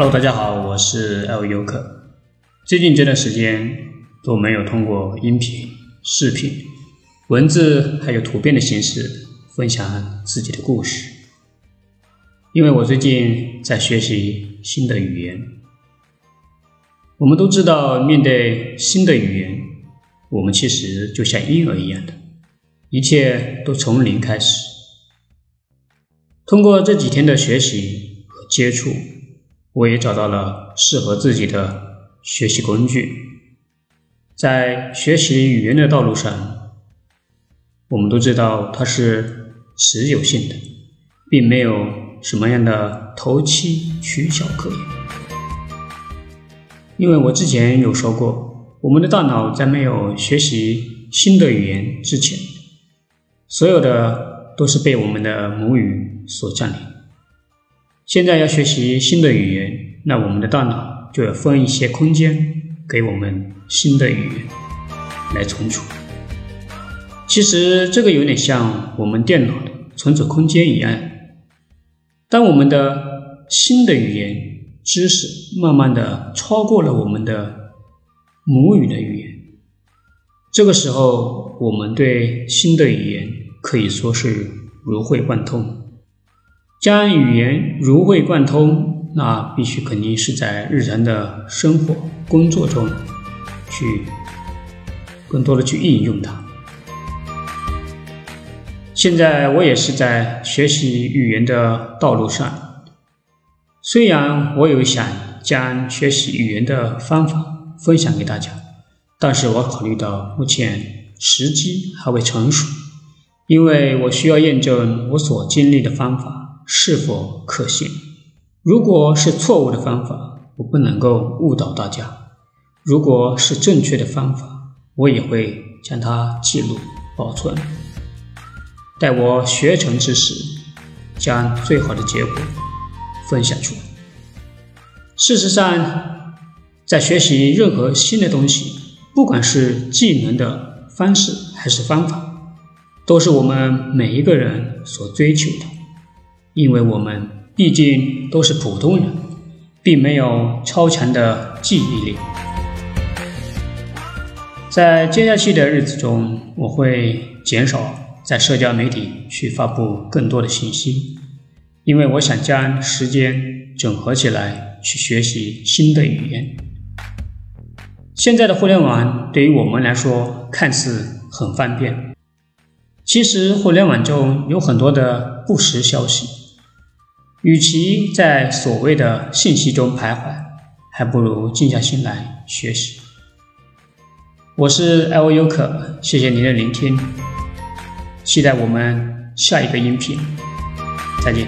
Hello，大家好，我是 L 游客。最近这段时间都没有通过音频、视频、文字还有图片的形式分享自己的故事，因为我最近在学习新的语言。我们都知道，面对新的语言，我们其实就像婴儿一样的，一切都从零开始。通过这几天的学习和接触。我也找到了适合自己的学习工具。在学习语言的道路上，我们都知道它是持久性的，并没有什么样的投机取巧可言。因为我之前有说过，我们的大脑在没有学习新的语言之前，所有的都是被我们的母语所占领。现在要学习新的语言，那我们的大脑就要分一些空间给我们新的语言来存储。其实这个有点像我们电脑的存储空间一样。当我们的新的语言知识慢慢的超过了我们的母语的语言，这个时候我们对新的语言可以说是如会贯通。将语言融会贯通，那必须肯定是在日常的生活、工作中去更多的去应用它。现在我也是在学习语言的道路上，虽然我有想将学习语言的方法分享给大家，但是我考虑到目前时机还未成熟，因为我需要验证我所经历的方法。是否可信？如果是错误的方法，我不能够误导大家；如果是正确的方法，我也会将它记录保存。待我学成之时，将最好的结果分享出来。事实上，在学习任何新的东西，不管是技能的方式还是方法，都是我们每一个人所追求的。因为我们毕竟都是普通人，并没有超强的记忆力。在接下去的日子中，我会减少在社交媒体去发布更多的信息，因为我想将时间整合起来去学习新的语言。现在的互联网对于我们来说看似很方便，其实互联网中有很多的不实消息。与其在所谓的信息中徘徊，还不如静下心来学习。我是 L 优可，谢谢您的聆听，期待我们下一个音频，再见，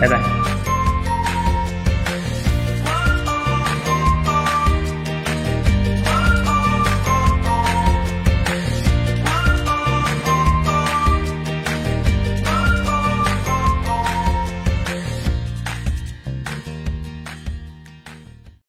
拜拜。